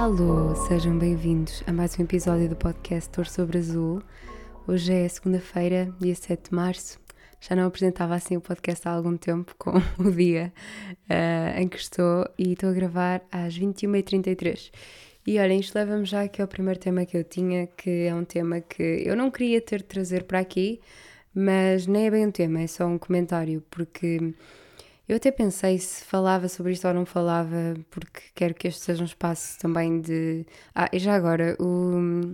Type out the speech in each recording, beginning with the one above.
Alô, sejam bem-vindos a mais um episódio do podcast Tor sobre Azul. Hoje é segunda-feira, dia 7 de março. Já não apresentava assim o podcast há algum tempo, com o dia uh, em que estou, e estou a gravar às 21h33. E olhem, isto leva-me já aqui ao primeiro tema que eu tinha, que é um tema que eu não queria ter de trazer para aqui, mas nem é bem um tema, é só um comentário, porque eu até pensei se falava sobre isto ou não falava, porque quero que este seja um espaço também de. Ah, e já agora, o,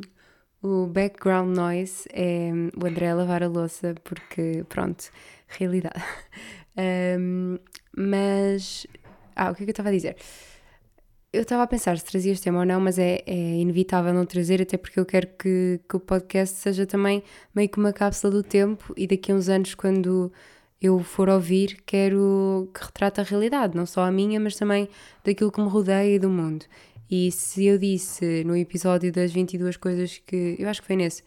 o background noise é o André a lavar a louça, porque, pronto, realidade. um, mas. Ah, o que é que eu estava a dizer? Eu estava a pensar se trazia este tema ou não, mas é, é, inevitável não trazer, até porque eu quero que, que o podcast seja também meio que uma cápsula do tempo e daqui a uns anos, quando eu for ouvir, quero que retrate a realidade, não só a minha, mas também daquilo que me rodeia e do mundo. E se eu disse no episódio das 22 coisas que. Eu acho que foi nesse,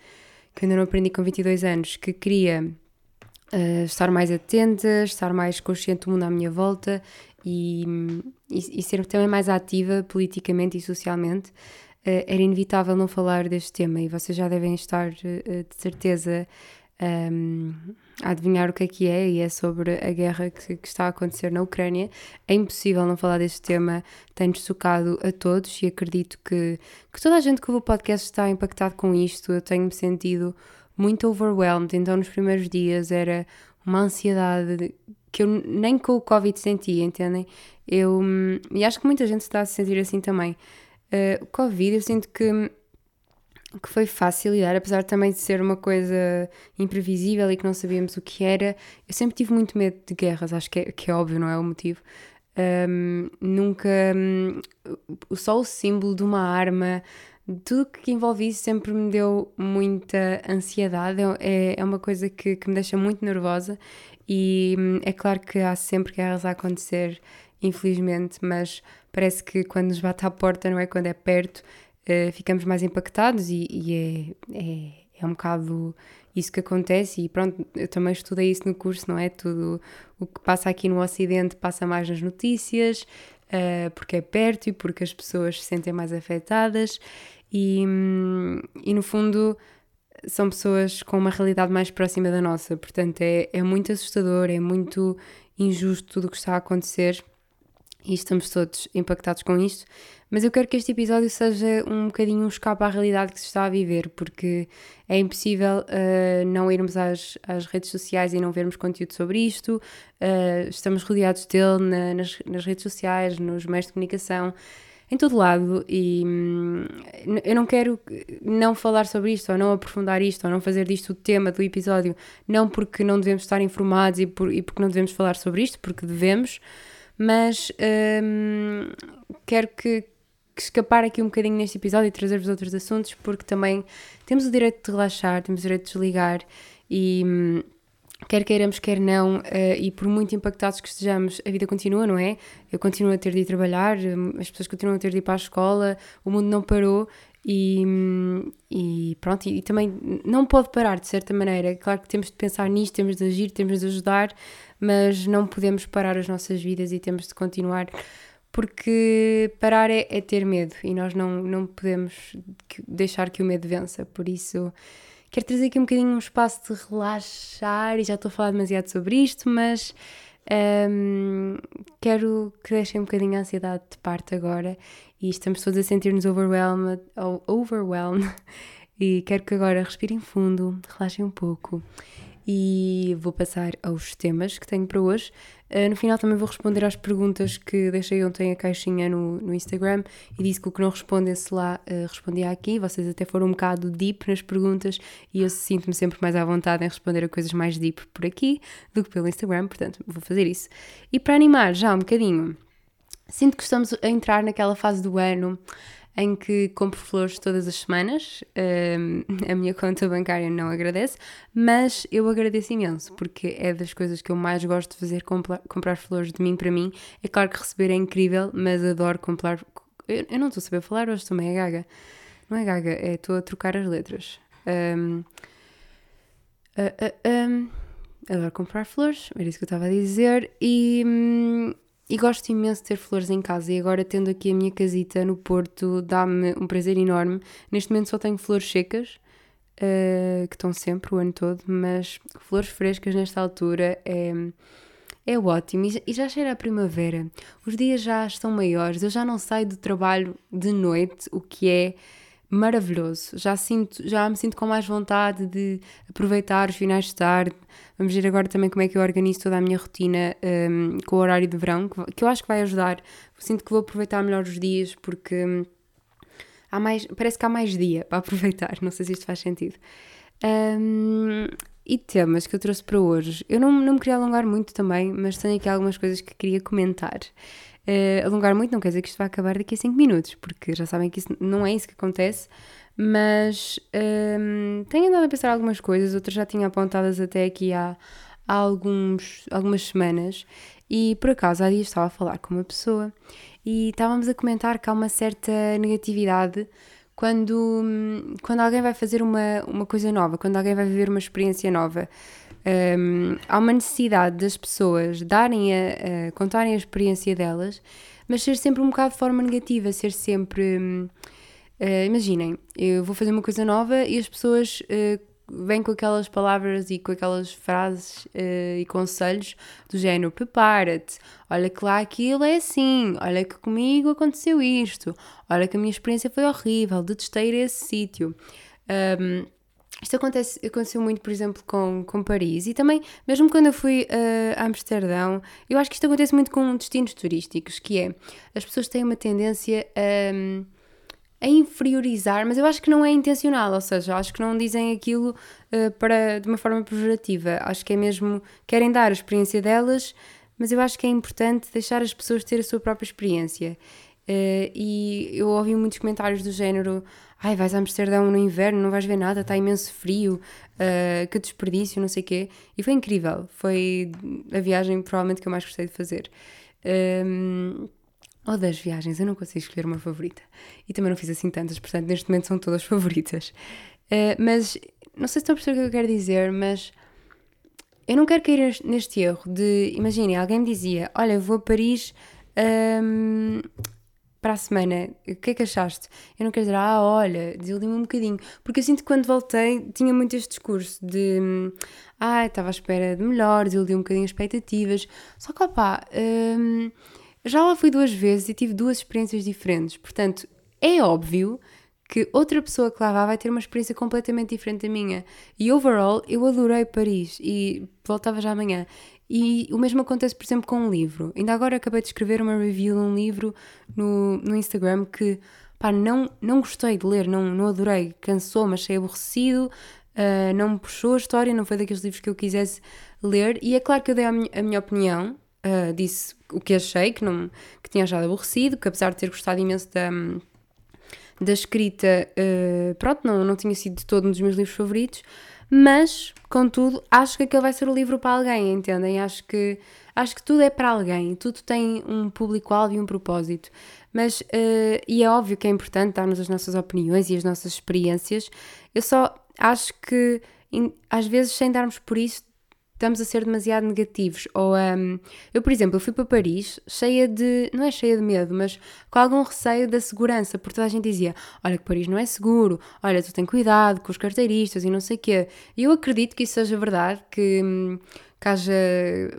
que eu ainda não aprendi com 22 anos, que queria uh, estar mais atenta, estar mais consciente do mundo à minha volta e, e, e ser também mais ativa politicamente e socialmente, uh, era inevitável não falar deste tema. E vocês já devem estar, uh, de certeza, um, a adivinhar o que é que é, e é sobre a guerra que, que, está a acontecer na Ucrânia. É impossível não falar deste tema, tem-nos tocado a todos e acredito que, que toda a gente que ouve o podcast está impactado com isto. Eu tenho-me sentido muito overwhelmed, então nos primeiros dias era uma ansiedade que eu nem com o Covid sentia, entendem? Eu, e acho que muita gente está a se sentir assim também. Uh, o Covid, eu sinto que que foi fácil lidar, apesar também de ser uma coisa imprevisível e que não sabíamos o que era. Eu sempre tive muito medo de guerras, acho que é, que é óbvio, não é o motivo. Um, nunca. Um, só o símbolo de uma arma, tudo que envolve isso sempre me deu muita ansiedade. É, é uma coisa que, que me deixa muito nervosa e hum, é claro que há sempre guerras a acontecer, infelizmente, mas parece que quando nos bate à porta, não é quando é perto, uh, ficamos mais impactados e, e é, é, é, um bocado isso que acontece. E pronto, eu também estudei isso no curso, não é? Tudo o que passa aqui no Ocidente passa mais nas notícias, uh, porque é perto e porque as pessoas se sentem mais afetadas. E, hum, e no fundo são pessoas com uma realidade mais próxima da nossa, portanto é, é muito assustador, é muito injusto tudo o que está a acontecer e estamos todos impactados com isto, mas eu quero que este episódio seja um bocadinho um escape à realidade que se está a viver, porque é impossível uh, não irmos às, às, redes sociais e não vermos conteúdo sobre isto, uh, estamos rodeados dele na, nas, nas, redes sociais, nos meios de comunicação, em todo lado, e hum, eu não quero não falar sobre isto, ou não aprofundar isto, ou não fazer disto o tema do episódio, não porque não devemos estar informados e, por, e porque não devemos falar sobre isto, porque devemos, mas hum, quero que, que, escapar aqui um bocadinho neste episódio e trazer-vos outros assuntos, porque também temos o direito de relaxar, temos o direito de desligar e. Hum, quer queiramos, quer não, uh, e por muito impactados que estejamos, a vida continua, não é? Eu continuo a ter de ir trabalhar, hum, as pessoas continuam a ter de ir para a escola, o mundo não parou e, e pronto, e, e, também não pode parar de certa maneira. Claro que temos de pensar nisto, temos de agir, temos de ajudar, mas não podemos parar as nossas vidas e temos de continuar, porque parar é, é ter medo e nós não, não podemos deixar que o medo vença. Por isso, quero trazer aqui um bocadinho um espaço de relaxar e já estou a falar demasiado sobre isto, mas. Um, quero que deixem um bocadinho a ansiedade de parte agora e estamos todos a sentir-nos overwhelmed, overwhelmed e quero que agora respirem fundo, relaxem um pouco e vou passar aos temas que tenho para hoje. Uh, no final também vou responder às perguntas que deixei ontem a caixinha no, no Instagram e disse que o que não respondesse lá uh, respondia aqui. Vocês até foram um bocado deep nas perguntas e eu sinto-me sempre mais à vontade em responder a coisas mais deep por aqui do que pelo Instagram, portanto vou fazer isso. E para animar já um bocadinho, sinto que estamos a entrar naquela fase do ano em que compro flores todas as semanas. Um, a minha conta bancária não agradece, mas eu agradeço imenso, porque é das coisas que eu mais gosto de fazer, comprar, comprar flores de mim para mim. É claro que receber é incrível, mas adoro comprar. Eu, eu não estou a saber falar hoje, também é gaga. Não é gaga, é estou a trocar as letras. Um, uh, uh, um, adoro comprar flores, era isso que eu estava a dizer, e. E gosto imenso de ter flores em casa. E agora, tendo aqui a minha casita no Porto, dá-me um prazer enorme. Neste momento só tenho flores secas, uh, que estão sempre o ano todo, mas flores frescas nesta altura é, é ótimo. E já cheira a primavera. Os dias já estão maiores, eu já não saio do trabalho de noite, o que é maravilhoso. Já, sinto, já me sinto com mais vontade de aproveitar os finais de tarde. Vamos ver agora também como é que eu organizo toda a minha rotina um, com o horário de verão, que, eu acho que vai ajudar. Sinto que vou aproveitar melhor os dias porque hum, há mais, parece que há mais dia para aproveitar. Não sei se isto faz sentido. Um, e temas que eu trouxe para hoje. Eu não, não me queria alongar muito também, mas tenho aqui algumas coisas que queria comentar. Uh, alongar muito não quer dizer que isto vai acabar daqui a 5 minutos, porque já sabem que isso não é isso que acontece, mas um, ehm, tenho andado a pensar algumas coisas, outras já tinha apontadas até aqui há, há alguns, algumas semanas, e por acaso há dias estava a falar com uma pessoa e estávamos a comentar que há uma certa negatividade quando, quando alguém vai fazer uma, uma coisa nova, quando alguém vai viver uma experiência nova um, há uma necessidade das pessoas darem a, a, contarem a experiência delas, mas ser sempre um bocado de forma negativa, ser sempre. Uh, imaginem, eu vou fazer uma coisa nova e as pessoas uh, vêm com aquelas palavras e com aquelas frases uh, e conselhos do género: prepara-te, olha que lá aquilo é assim, olha que comigo aconteceu isto, olha que a minha experiência foi horrível, detestei esse sítio. Um, isto acontece, aconteceu muito, por exemplo, com, com Paris e também, mesmo quando eu fui uh, a Amsterdão, eu acho que isto acontece muito com destinos turísticos, que é, as pessoas têm uma tendência a, a inferiorizar, mas eu acho que não é intencional, ou seja, acho que não dizem aquilo uh, para, de uma forma pejorativa, acho que é mesmo, querem dar a experiência delas, mas eu acho que é importante deixar as pessoas ter a sua própria experiência. Uh, e eu ouvi muitos comentários do género ai, vais a Amsterdão no inverno, não vais ver nada, está imenso frio, uh, que desperdício, não sei o quê. E foi incrível, foi a viagem provavelmente que eu mais gostei de fazer. Um, ou das viagens, eu não consigo escolher uma favorita. E também não fiz assim tantas, portanto, neste momento são todas favoritas. Uh, mas, não sei se estão a perceber o que eu quero dizer, mas eu não quero cair neste erro de, imaginem, alguém me dizia, olha, vou a Paris um, para a semana, o que é que achaste? Eu não quero dizer, ah, olha, desiludiu-me um bocadinho, porque eu sinto que quando voltei tinha muito este discurso de, ah, estava à espera de melhor, desiludiu um bocadinho as expectativas, só que, opá, hum, já lá fui duas vezes e tive duas experiências diferentes, portanto, é óbvio que outra pessoa que lá vá vai ter uma experiência completamente diferente da minha. E overall, eu adorei Paris e voltava já amanhã. E o mesmo acontece, por exemplo, com um livro. Ainda agora acabei de escrever uma review de um livro no, no Instagram que pá, não, não gostei de ler, não, não adorei, cansou-me, achei aborrecido, uh, não me puxou a história, não foi daqueles livros que eu quisesse ler. E é claro que eu dei a minha, a minha opinião, uh, disse o que achei, que, não, que tinha achado aborrecido, que apesar de ter gostado imenso da, da escrita, uh, pronto, não, não tinha sido de todo um dos meus livros favoritos mas, contudo, acho que aquele vai ser o livro para alguém, entendem? Acho que, acho que tudo é para alguém, tudo tem um público-alvo e um propósito. Mas, uh, e é óbvio que é importante darmos as nossas opiniões e as nossas experiências, eu só acho que, às vezes, sem darmos por isso, estamos a ser demasiado negativos. Ou um, eu, por exemplo, eu fui para Paris cheia de, não é cheia de medo, mas com algum receio da segurança, porque toda a gente dizia: Olha, que Paris não é seguro, olha, tu tem cuidado com os carteiristas e não sei o quê. E eu acredito que isso seja verdade, que. Hum, que haja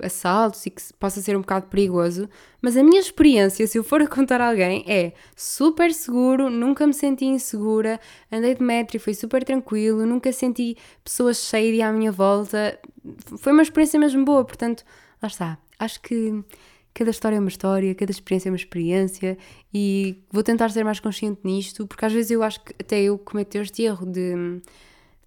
assaltos e que possa ser um bocado perigoso, mas a minha experiência, se eu for a contar a alguém, é super seguro, nunca me senti insegura, andei de metro e foi super tranquilo, nunca senti pessoas cheias à minha volta, foi uma experiência mesmo boa, portanto, lá está. Acho que cada história é uma história, cada experiência é uma experiência e vou tentar ser mais consciente nisto, porque às vezes eu acho que até eu cometo este erro de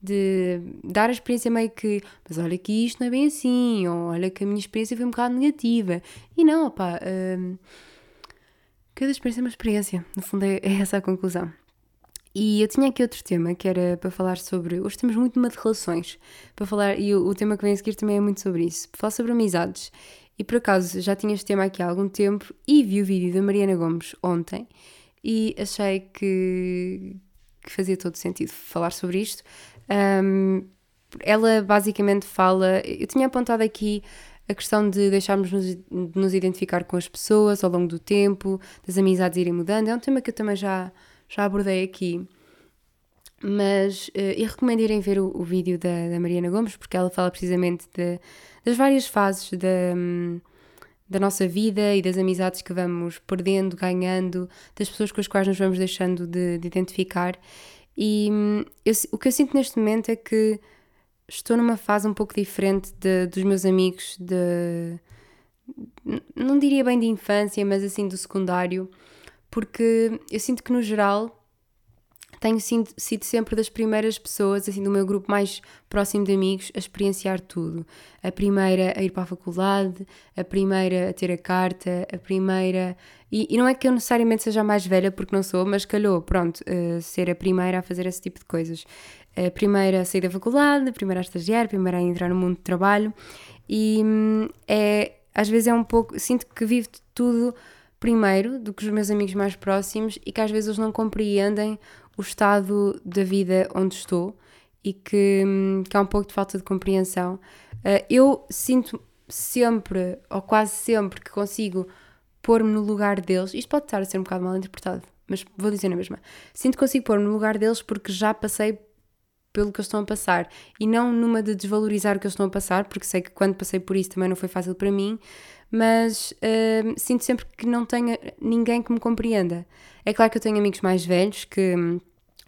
de dar a experiência meio que, mas olha que isto não é bem assim, ou olha que a minha experiência foi um bocado negativa. E não, opá, hum, cada experiência é uma experiência, no fundo é, é, essa a conclusão. E eu tinha aqui outro tema que era para falar sobre. Hoje temos muito tema de relações, para falar, e o, o tema que vem a seguir também é muito sobre isso, para falar sobre amizades. E por acaso já tinha este tema aqui há algum tempo e vi o vídeo da Mariana Gomes ontem e achei que, que fazia todo sentido falar sobre isto. Um, ela basicamente fala. Eu tinha apontado aqui a questão de deixarmos nos, de nos identificar com as pessoas ao longo do tempo, das amizades irem mudando, é um tema que eu também já, já abordei aqui. Mas uh, eu recomendo irem ver o, o vídeo da, da, Mariana Gomes, porque ela fala precisamente de, das várias fases da, da nossa vida e das amizades que vamos perdendo, ganhando, das pessoas com as quais nos vamos deixando de, de identificar. E hum, eu, o que eu sinto neste momento é que estou numa fase um pouco diferente de, dos meus amigos de. Não diria bem de infância, mas assim do secundário, porque eu sinto que no geral tenho sido, sido, sempre das primeiras pessoas, assim, do meu grupo mais próximo de amigos, a experienciar tudo. A primeira a ir para a faculdade, a primeira a ter a carta, a primeira. E, e não é que eu necessariamente seja a mais velha, porque não sou, mas calhou, pronto, uh, ser a primeira a fazer esse tipo de coisas. A primeira a sair da faculdade, a primeira a estagiar, a primeira a entrar no mundo de trabalho. E hum, é, às vezes é um pouco. Sinto que vivo tudo primeiro do que os meus amigos mais próximos e que às vezes eles não compreendem o estado da vida onde estou e que, que há um pouco de falta de compreensão. Uh, eu sinto sempre, ou quase sempre, que consigo pôr-me no lugar deles. Isto pode estar a ser um bocado mal interpretado, mas vou dizer na mesma. Sinto que consigo pôr-me no lugar deles porque já passei pelo que eles estão a passar e não numa de desvalorizar o que eles estão a passar, porque sei que quando passei por isso também não foi fácil para mim, mas uh, sinto sempre que não tenho ninguém que me compreenda. É claro que eu tenho amigos mais velhos que hum,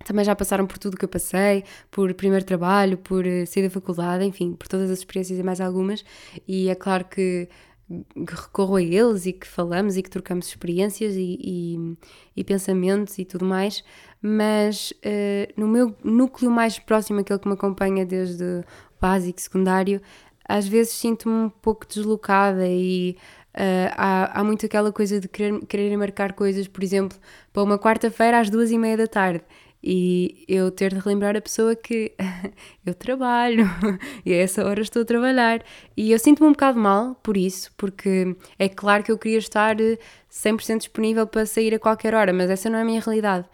também já passaram por tudo que eu passei, por primeiro trabalho, por uh, sair da faculdade, enfim, por todas as experiências e mais algumas, e é claro que que recorro a eles e que falamos e que trocamos experiências e, e, e pensamentos e tudo mais, mas uh, no meu núcleo mais próximo, aquele que me acompanha desde básico, secundário, às vezes sinto-me um pouco deslocada e uh, há, há muito aquela coisa de querer, querer marcar coisas, por exemplo, para uma quarta-feira às duas e meia da tarde e eu ter de relembrar a pessoa que eu trabalho e a essa hora estou a trabalhar. E eu sinto-me um bocado mal por isso, porque é claro que eu queria estar 100% eh, disponível para sair a qualquer hora, mas essa não é a minha realidade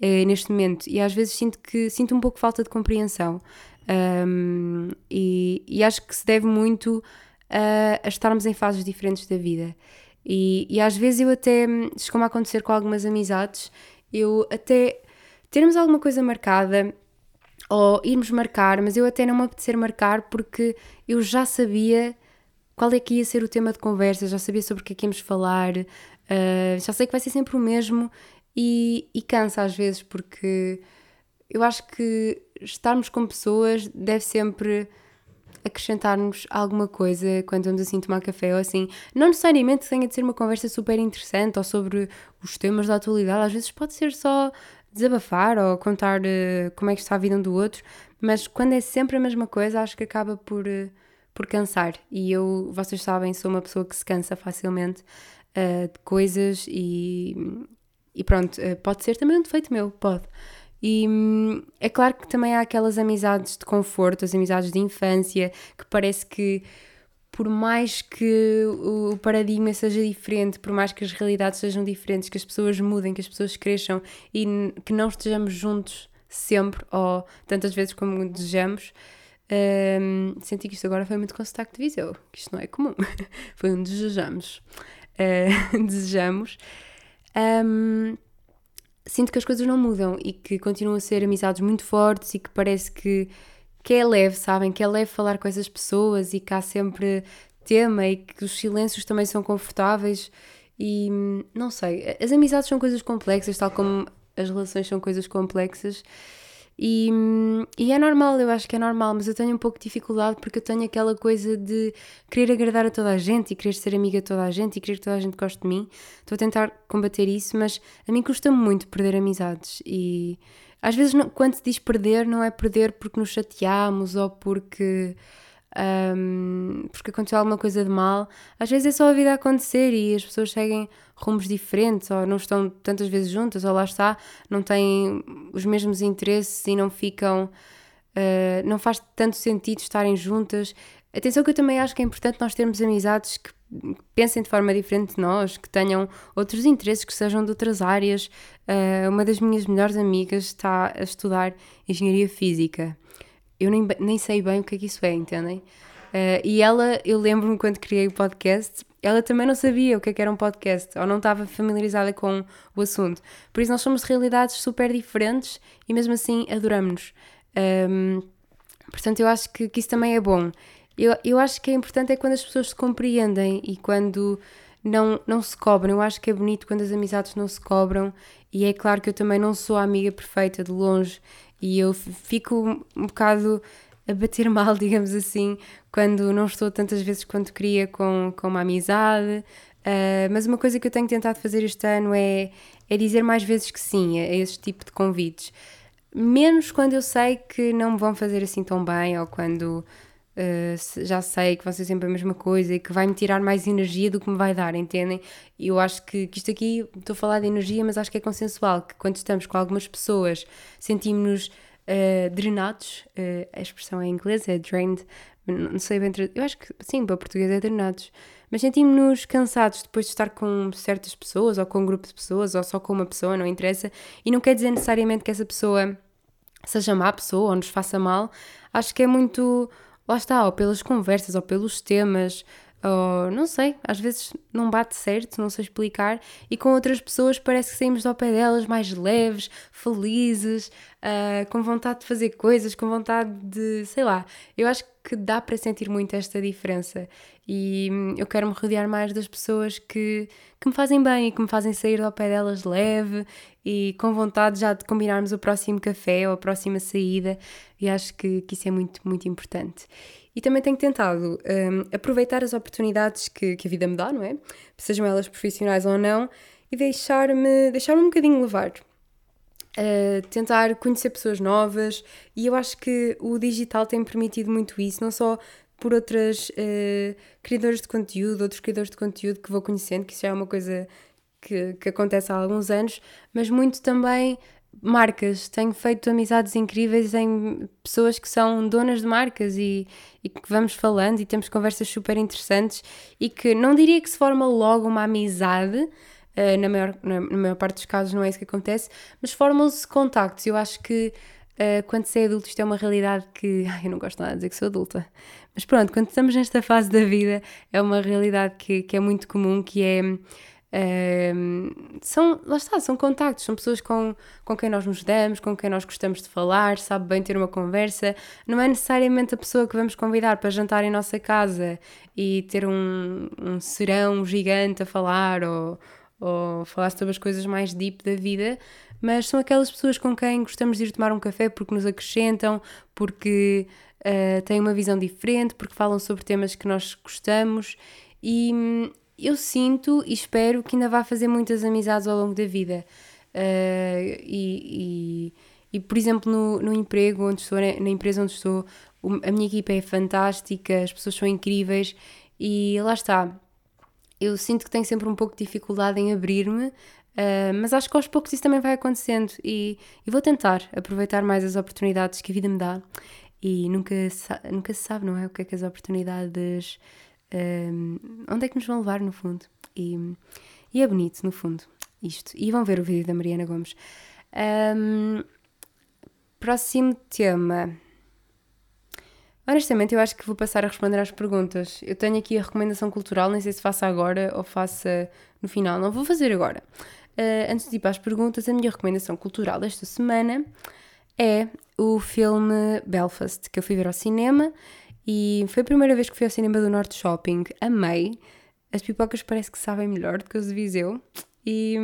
é, neste momento. E às vezes sinto que sinto um pouco falta de compreensão. Um, e, e, acho que se deve muito a, a estarmos em fases diferentes da vida. E, e às vezes eu até, como a acontecer com algumas amizades, eu até termos alguma coisa marcada ou irmos marcar, mas eu até não me apetecer marcar porque eu já sabia qual é que ia ser o tema de conversa, já sabia sobre o que é que íamos falar, uh, já sei que vai ser sempre o mesmo e, e cansa às vezes porque eu acho que estarmos com pessoas deve sempre acrescentar-nos alguma coisa quando vamos assim tomar café ou assim. Não necessariamente tenha de ser uma conversa super interessante ou sobre os temas da atualidade, às vezes pode ser só desabafar ou contar uh, como é que está a vida um do outro, mas quando é sempre a mesma coisa, acho que acaba por, uh, por cansar. E eu, vocês sabem, sou uma pessoa que se cansa facilmente uh, de coisas e, e pronto, pode ser também um defeito meu, pode. E hum, é claro que também há aquelas amizades de conforto, as amizades de infância, que parece que por mais que o paradigma seja diferente, por mais que as realidades sejam diferentes, que as pessoas mudem, que as pessoas cresçam e que não estejamos juntos sempre ou tantas vezes como desejamos, um, senti que isto agora foi muito com sotaque de Viseu, que isto não é comum. foi um desejamos. Uh, desejamos. Um, sinto que as coisas não mudam e que continuam a ser amizades muito fortes e que parece que que é leve, sabem? Que é leve falar com essas pessoas e que há sempre tema e que os silêncios também são confortáveis e não sei, as amizades são coisas complexas, tal como as relações são coisas complexas e, e, é normal, eu acho que é normal, mas eu tenho um pouco de dificuldade porque eu tenho aquela coisa de querer agradar a toda a gente e querer ser amiga de toda a gente e querer que toda a gente goste de mim. Estou a tentar combater isso, mas a mim custa-me muito perder amizades e às vezes, não, quando se diz perder, não é perder porque nos chateamos ou porque, um, porque aconteceu alguma coisa de mal. Às vezes é só a vida acontecer e as pessoas seguem rumos diferentes ou não estão tantas vezes juntas ou lá está, não têm os mesmos interesses e não ficam. Uh, não faz tanto sentido estarem juntas. Atenção que eu também acho que é importante nós termos amizades que pensem de forma diferente de nós, que tenham outros interesses, que sejam de outras áreas. Uh, uma das minhas melhores amigas está a estudar Engenharia Física. Eu nem, nem sei bem o que é que isso é, entendem? Uh, e ela, eu lembro-me quando criei o podcast, ela também não sabia o que, é que era um podcast ou não estava familiarizada com o assunto. Por isso, nós somos de realidades super diferentes e mesmo assim adoramos-nos. Um, portanto, eu acho que, que, isso também é bom. Eu, eu acho que é importante é quando as pessoas se compreendem e quando não, não se cobram. Eu acho que é bonito quando as amizades não se cobram. E é claro que eu também não sou a amiga perfeita de longe e eu fico um bocado a bater mal, digamos assim, quando não estou tantas vezes quanto queria com, com uma amizade. Uh, mas uma coisa que eu tenho tentado fazer este ano é, é dizer mais vezes que sim a, a esse tipo de convites. Menos quando eu sei que não me vão fazer assim tão bem ou quando uh, já sei que vai ser sempre a mesma coisa e que vai me tirar mais energia do que me vai dar, entendem? Eu acho que, que isto aqui, estou a falar de energia, mas acho que é consensual, que quando estamos com algumas pessoas sentimos-nos uh, drenados, uh, a expressão é em inglês, é drained, não sei bem, eu acho que sim, para português é drenados, mas sentimos-nos cansados depois de estar com certas pessoas, ou com um grupo de pessoas, ou só com uma pessoa, não interessa, e não quer dizer necessariamente que essa pessoa seja má pessoa ou nos faça mal, acho que é muito, lá está, ou pelas conversas, ou pelos temas, ou não sei, às vezes não bate certo, não sei explicar, e com outras pessoas parece que saímos do pé delas mais leves, felizes, uh, com vontade de fazer coisas, com vontade de, sei lá, eu acho que dá para sentir muito esta diferença e hum, eu quero me rodear mais das pessoas que, que me fazem bem e que me fazem sair do pé delas leve e com vontade já de combinarmos o próximo café ou a próxima saída e acho que, que isso é muito, muito importante. E também tenho tentado um, aproveitar as oportunidades que, que a vida me dá, não é? Sejam elas profissionais ou não, e deixar-me deixar um bocadinho levar. Uh, tentar conhecer pessoas novas e eu acho que o digital tem permitido muito isso, não só por outras uh, criadores de conteúdo, outros criadores de conteúdo que vou conhecendo, que isso já é uma coisa que, que acontece há alguns anos, mas muito também marcas. Tenho feito amizades incríveis em pessoas que são donas de marcas e, e que vamos falando e temos conversas super interessantes e que não diria que se forma logo uma amizade. Uh, na, maior, na, maior parte dos casos não é isso que acontece, mas formam-se contactos. Eu acho que uh, quando se é adulto isto é uma realidade que. Ai, eu não gosto nada de dizer que sou adulta, mas pronto, quando estamos nesta fase da vida, é uma realidade que, que é muito comum, que é. Uh, são, lá está, são contactos, são pessoas com, com quem nós nos damos, com quem nós gostamos de falar, sabe bem ter uma conversa. Não é necessariamente a pessoa que vamos convidar para jantar em nossa casa e ter um, um serão gigante a falar ou, ou falar sobre as coisas mais deep da vida, mas são aquelas pessoas com quem gostamos de ir tomar um café porque nos acrescentam, porque uh, têm uma visão diferente, porque falam sobre temas que nós gostamos e hum, eu sinto e espero que ainda vá fazer muitas amizades ao longo da vida. Uh, e, e, e, por exemplo, no, no emprego onde estou, na empresa onde estou, a minha equipa é fantástica, as pessoas são incríveis e lá está. Eu sinto que tenho sempre um pouco de dificuldade em abrir-me, uh, mas acho que aos poucos isso também vai acontecendo e, e vou tentar aproveitar mais as oportunidades que a vida me dá e nunca, nunca se sabe, não é? O que é que as oportunidades. Um, onde é que nos vão levar, no fundo? E, e, é bonito, no fundo, isto. E vão ver o vídeo da Mariana Gomes. Um, próximo tema. Honestamente, eu acho que vou passar a responder às perguntas. Eu tenho aqui a recomendação cultural, nem sei se faça agora ou faça no final. Não vou fazer agora. Uh, antes de ir para as perguntas, a minha recomendação cultural desta semana é o filme Belfast, que eu fui ver ao cinema e foi a primeira vez que fui ao cinema do Norte Shopping. Amei. As pipocas parece que sabem melhor do que as de Viseu e,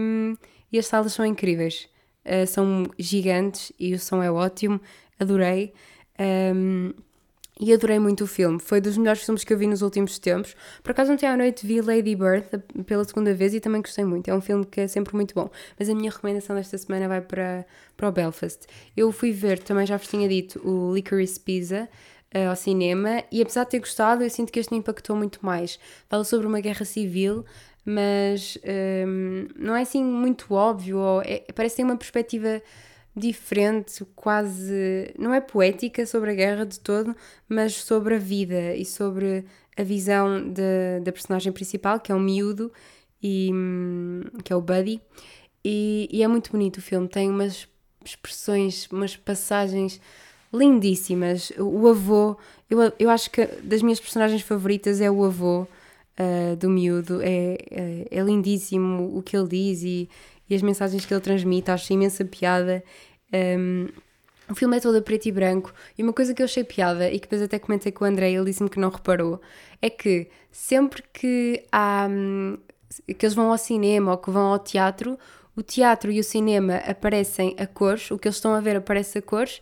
e as salas são incríveis. Uh, são gigantes e o som é ótimo. Adorei. Um, e adorei muito o filme. Foi dos melhores filmes que eu vi nos últimos tempos. Por acaso, ontem à noite vi Lady Bird pela segunda vez e também gostei muito. É um filme que é sempre muito bom. Mas a minha recomendação desta semana vai para, para o Belfast. Eu fui ver, também já vos tinha dito, o Licorice Pizza uh, ao cinema e apesar de ter gostado, eu sinto que este me impactou muito mais. Fala sobre uma guerra civil, mas um, ehm, não é assim muito óbvio. Ou é, parece ter uma perspectiva diferente, quase. não é poética sobre a guerra de todo, mas sobre a vida e sobre a visão de, da personagem principal, que é um miúdo, e, que é o Buddy. E, e, é muito bonito o filme, tem umas expressões, umas passagens lindíssimas. O avô, eu, eu acho que das minhas personagens favoritas é o avô uh, do miúdo. É, é, é, lindíssimo o que ele diz e, e, as mensagens que ele transmite. Acho imensa piada. Um, o filme é todo a preto e branco e uma coisa que eu achei piada e que depois até comentei com o André, ele disse-me que não reparou, é que sempre que há hum, que eles vão ao cinema ou que vão ao teatro, o teatro e o cinema aparecem a cores, o que eles estão a ver aparece a cores,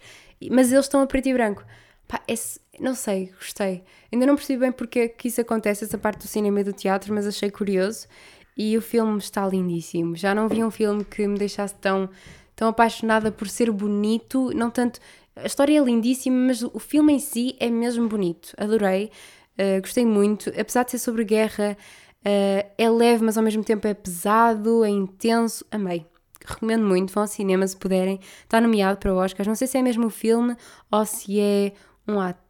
mas eles estão a preto e branco. Pá, esse, não sei, gostei. Ainda não percebi bem porque é que isso acontece, essa parte do cinema e do teatro, mas achei curioso. E o filme está lindíssimo. Já não vi um filme que me deixasse tão, tão apaixonada por ser bonito, não tanto. A história é lindíssima, mas o filme em si é mesmo bonito. Adorei, uh, gostei muito. Apesar de ser sobre guerra, Uh, é leve, mas ao mesmo tempo é pesado, é intenso. Amei. Recomendo muito, vão ao cinema se puderem. Está nomeado para o Oscar. Não sei se é mesmo o filme ou se é um ator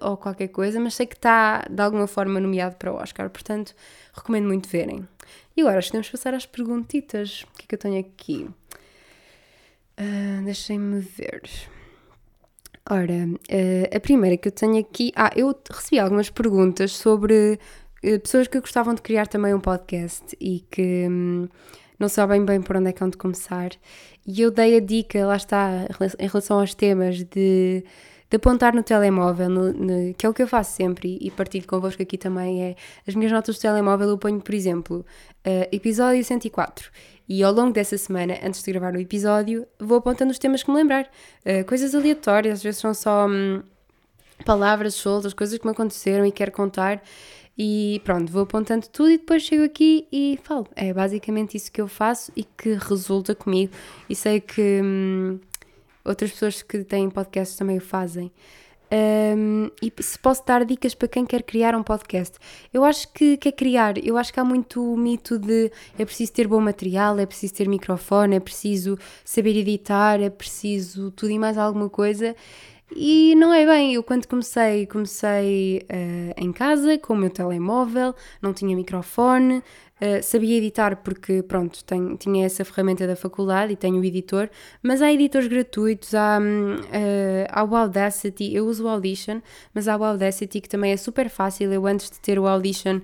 ou qualquer coisa, mas sei que está de alguma forma nomeado para o Oscar. Portanto, recomendo muito verem. E agora acho que podemos passar às perguntitas. O que é que eu tenho aqui? Uh, Deixem-me ver. Ora, uh, a primeira que eu tenho aqui. Ah, eu recebi algumas perguntas sobre eh, pessoas que gostavam de criar também um podcast e que hum, não sabem bem por onde é que hão de começar. E eu dei a dica, lá está, em relação aos temas, de, de apontar no telemóvel, no, no, que é o que eu faço sempre e, e partilho convosco aqui também. É as minhas notas do telemóvel, eu ponho, por exemplo, uh, episódio 104. E ao longo dessa semana, antes de gravar o episódio, vou apontando os temas que me lembrar. Uh, coisas aleatórias, às vezes são só hum, palavras soltas, coisas que me aconteceram e quero contar. E pronto, vou apontando tudo e depois chego aqui e falo. É basicamente isso que eu faço e que resulta comigo. E sei que hum, outras pessoas que têm podcasts também o fazem. Um, e se posso dar dicas para quem quer criar um podcast, eu acho que quer criar, eu acho que há muito mito de é preciso ter bom material, é preciso ter microfone, é preciso saber editar, é preciso tudo e mais alguma coisa. E não é bem, eu quando comecei, comecei uh, em casa com o meu telemóvel, não tinha microfone, uh, sabia editar porque, pronto, tenho, tinha essa ferramenta da faculdade e tenho o editor, mas há editores gratuitos, há, uh, há o Audacity, eu uso o Audition, mas há o Audacity que também é super fácil, eu antes de ter o Audition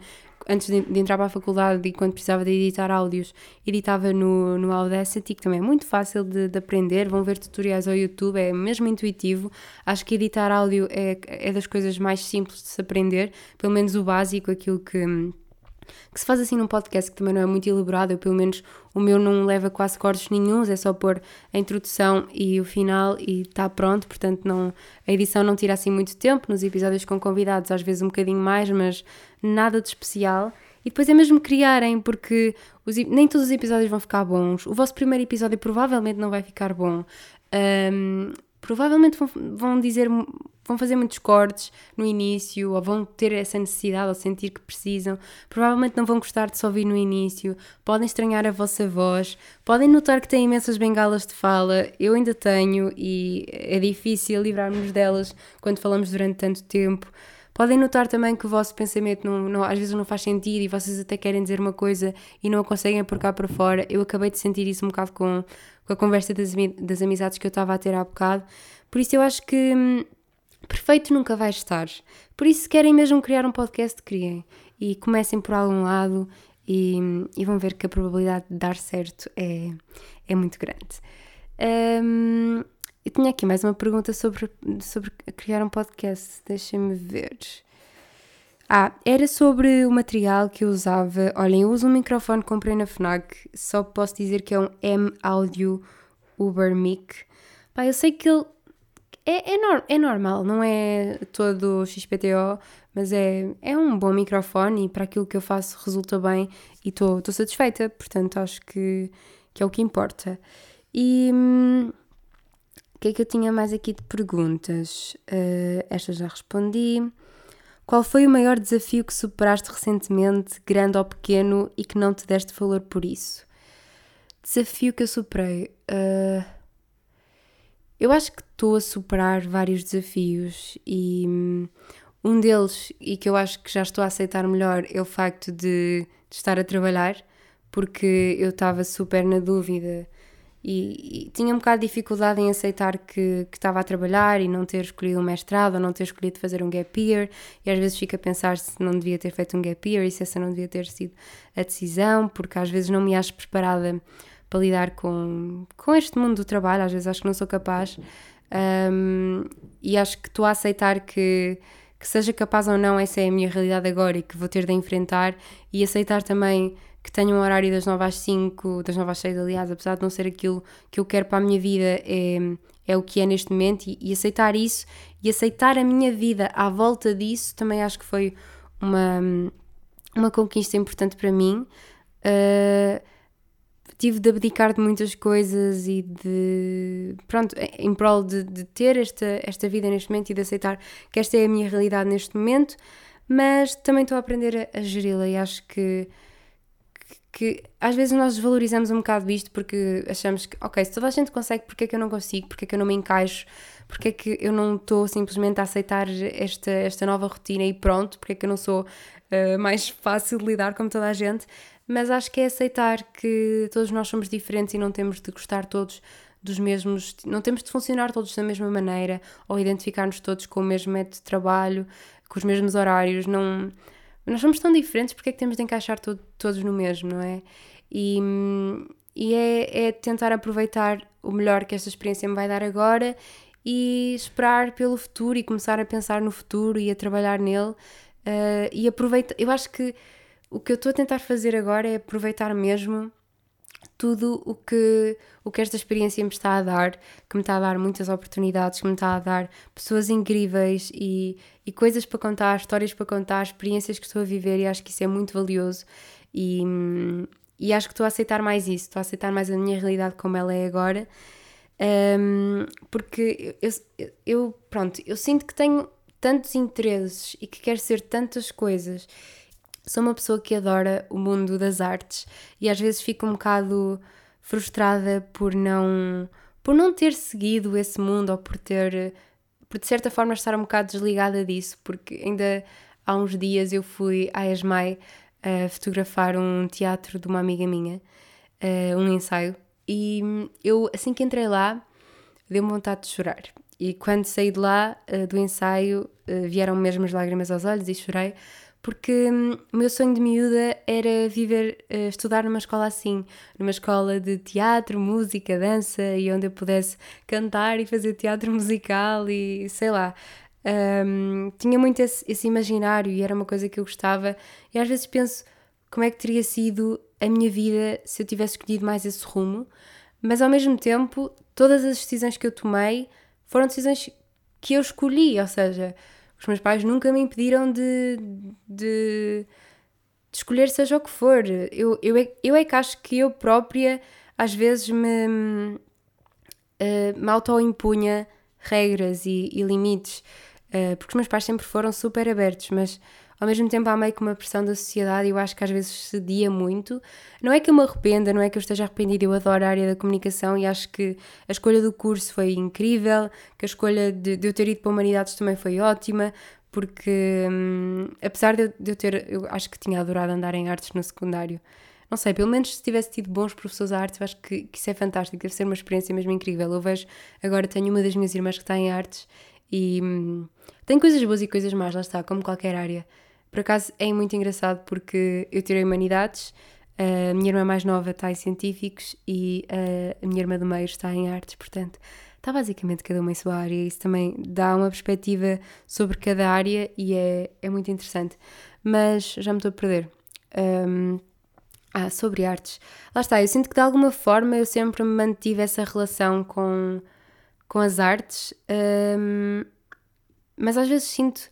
antes de, de, entrar para a faculdade e quando precisava de editar áudios, editava no, no Audacity, que também é muito fácil de, de, aprender. Vão ver tutoriais ao YouTube, é mesmo intuitivo. Acho que editar áudio é, é das coisas mais simples de se aprender, pelo menos o básico, aquilo que que se faz assim num podcast que também não é muito elaborado, eu pelo menos o meu não leva quase cortes nenhums, é só pôr a introdução e o final e está pronto, portanto não, a edição não tira assim muito tempo, nos episódios com convidados às vezes um bocadinho mais, mas nada de especial. E depois é mesmo criarem, porque os, nem todos os episódios vão ficar bons. O vosso primeiro episódio provavelmente não vai ficar bom. Um, provavelmente vão, vão dizer vão fazer muitos cortes no início, ou vão ter essa necessidade, ou sentir que precisam. Provavelmente não vão gostar de se ouvir no início, podem estranhar a vossa voz, podem notar que têm imensas bengalas de fala. Eu ainda tenho e é difícil livrarmos delas quando falamos durante tanto tempo. Podem notar também que o vosso pensamento não, não, às vezes não faz sentido e vocês até querem dizer uma coisa e não a conseguem por cá para fora. Eu acabei de sentir isso um bocado com, com a conversa das, das amizades que eu estava a ter há bocado. Por isso eu acho que hum, perfeito nunca vai estar. Por isso, se querem mesmo criar um podcast, criem. E comecem por algum lado e, e vão ver que a probabilidade de dar certo é, é muito grande. Um, eu tinha aqui mais uma pergunta sobre, sobre criar um podcast. Deixem-me ver. Ah, era sobre o material que eu usava. Olhem, eu uso um microfone que comprei na FNAC. Só posso dizer que é um M Audio Uber Mic. Pá, eu sei que ele é, é, no, é normal, não é todo XPTO, mas é, é um bom microfone e para aquilo que eu faço resulta bem e estou satisfeita, portanto acho que, que é o que importa. E hum, o que é que eu tinha mais aqui de perguntas? Uh, esta já respondi. Qual foi o maior desafio que superaste recentemente, grande ou pequeno, e que não te deste valor por isso? Desafio que eu superei. Uh, eu acho que estou a superar vários desafios e hum, um deles, e que eu acho que já estou a aceitar melhor, é o facto de, de estar a trabalhar, porque eu estava super na dúvida e, e, tinha um bocado de dificuldade em aceitar que, que estava a trabalhar e não ter escolhido um mestrado ou não ter escolhido fazer um gap year e às vezes fico a pensar se não devia ter feito um gap year e se essa não devia ter sido a decisão, porque às vezes não me acho preparada para lidar com, com este mundo do trabalho, às vezes acho que não sou capaz um, e acho que estou a aceitar que, que seja capaz ou não, essa é a minha realidade agora e que vou ter de enfrentar e aceitar também que tenho um horário das 9 às 5, das 9 às 6, aliás, apesar de não ser aquilo que eu quero para a minha vida, é, é o que é neste momento, e, e aceitar isso e aceitar a minha vida à volta disso também acho que foi uma, uma conquista importante para mim. Uh, tive de abdicar de muitas coisas e de. Pronto, em prol de, de, ter esta, esta vida neste momento e de aceitar que esta é a minha realidade neste momento, mas também estou a aprender a, a geri-la e acho que que às vezes nós desvalorizamos um bocado isto porque achamos que, ok, se toda a gente consegue, porque é que eu não consigo? Porque é que eu não me encaixo? Porque é que eu não estou simplesmente a aceitar esta, esta nova rotina e pronto? Porque é que eu não sou uh, mais fácil de lidar como toda a gente? Mas acho que é aceitar que todos nós somos diferentes e não temos de gostar todos dos mesmos, não temos de funcionar todos da mesma maneira ou identificar-nos todos com o mesmo método de trabalho, com os mesmos horários, não nós somos tão diferentes, porque é que temos de encaixar todo, todos no mesmo, não é? E, e é, é tentar aproveitar o melhor que esta experiência me vai dar agora e esperar pelo futuro e começar a pensar no futuro e a trabalhar nele uh, e aproveitar. Eu acho que o que eu estou a tentar fazer agora é aproveitar mesmo tudo o que, o que esta experiência me está a dar, que me está a dar muitas oportunidades, que me está a dar pessoas incríveis e, e coisas para contar, histórias para contar, experiências que estou a viver e acho que isso é muito valioso. E, e acho que estou a aceitar mais isso, estou a aceitar mais a minha realidade como ela é agora, um, porque eu, eu, eu, pronto, eu sinto que tenho tantos interesses e que quero ser tantas coisas sou uma pessoa que adora o mundo das artes e às vezes fico um bocado frustrada por não por não ter seguido esse mundo ou por ter por de certa forma estar um bocado desligada disso porque ainda há uns dias eu fui à ESMAI a fotografar um teatro de uma amiga minha eh, um ensaio e eu assim que entrei lá deu-me vontade de chorar. E quando saí de lá eh, do ensaio eh, vieram mesmo as lágrimas aos olhos e chorei porque hum, o meu sonho de miúda era viver, uh, estudar numa escola assim, numa escola de teatro, música, dança e onde eu pudesse cantar e fazer teatro musical e sei lá. Um, tinha muito esse, esse imaginário e era uma coisa que eu gostava, e às vezes penso como é que teria sido a minha vida se eu tivesse escolhido mais esse rumo, mas ao mesmo tempo, todas as decisões que eu tomei foram decisões que eu escolhi, ou seja, os meus pais nunca me impediram de, de, de escolher seja o que for. Eu, eu, é, eu é que acho que eu própria às vezes me, uh, me auto-impunha regras e, e limites, uh, porque os meus pais sempre foram super abertos, mas ao mesmo tempo há meio que uma pressão da sociedade e eu acho que às vezes cedia muito. Não é que eu me arrependa, não é que eu esteja arrependida, eu adoro a área da comunicação e acho que a escolha do curso foi incrível, que a escolha de, de eu ter ido para Humanidades também foi ótima, porque hum, apesar de eu, de eu ter, eu acho que tinha adorado andar em artes no secundário, não sei, pelo menos se tivesse tido bons professores de artes, eu acho que, que, isso é fantástico, deve ser uma experiência mesmo incrível. Eu vejo, agora tenho uma das minhas irmãs que está em artes e hum, tem coisas boas e coisas más, lá está, como qualquer área. Por acaso é muito engraçado porque eu tirei Humanidades, a minha irmã mais nova está em Científicos e a minha irmã do meio está em Artes, portanto está basicamente cada uma em sua área. Isso também dá uma perspectiva sobre cada área e é, é muito interessante. Mas já me estou a perder. Um, ah, sobre artes. Lá está, eu sinto que de alguma forma eu sempre me mantive essa relação com, com as artes, um, mas às vezes sinto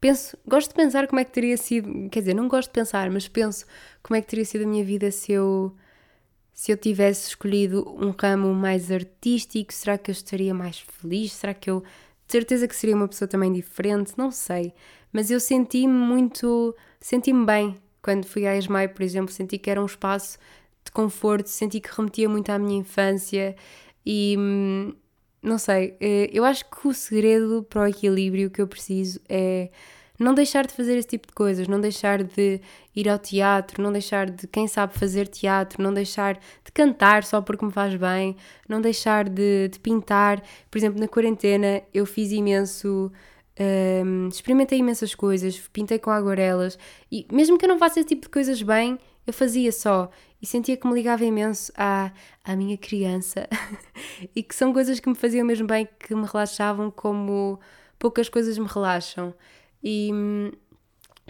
penso, gosto de pensar como é que teria sido, quer dizer, não gosto de pensar, mas penso como é que teria sido a minha vida se eu se eu tivesse escolhido um ramo mais artístico, será que eu estaria mais feliz? Será que eu de certeza que seria uma pessoa também diferente? Não sei, mas eu senti-me muito, senti-me bem quando fui à ESMAI, por exemplo, senti que era um espaço de conforto, senti que remetia muito à minha infância e hum, não sei, eh, eu acho que o segredo para o equilíbrio que eu preciso é não deixar de fazer esse tipo de coisas, não deixar de ir ao teatro, não deixar de, quem sabe, fazer teatro, não deixar de cantar só porque me faz bem, não deixar de, de pintar. Por exemplo, na quarentena eu fiz imenso. Um, experimentei imensas coisas, pintei com aguarelas e mesmo que eu não faça esse tipo de coisas bem, eu fazia só e sentia que me ligava imenso à, à minha criança e que são coisas que me faziam mesmo bem, que me relaxavam como poucas coisas me relaxam. E hum,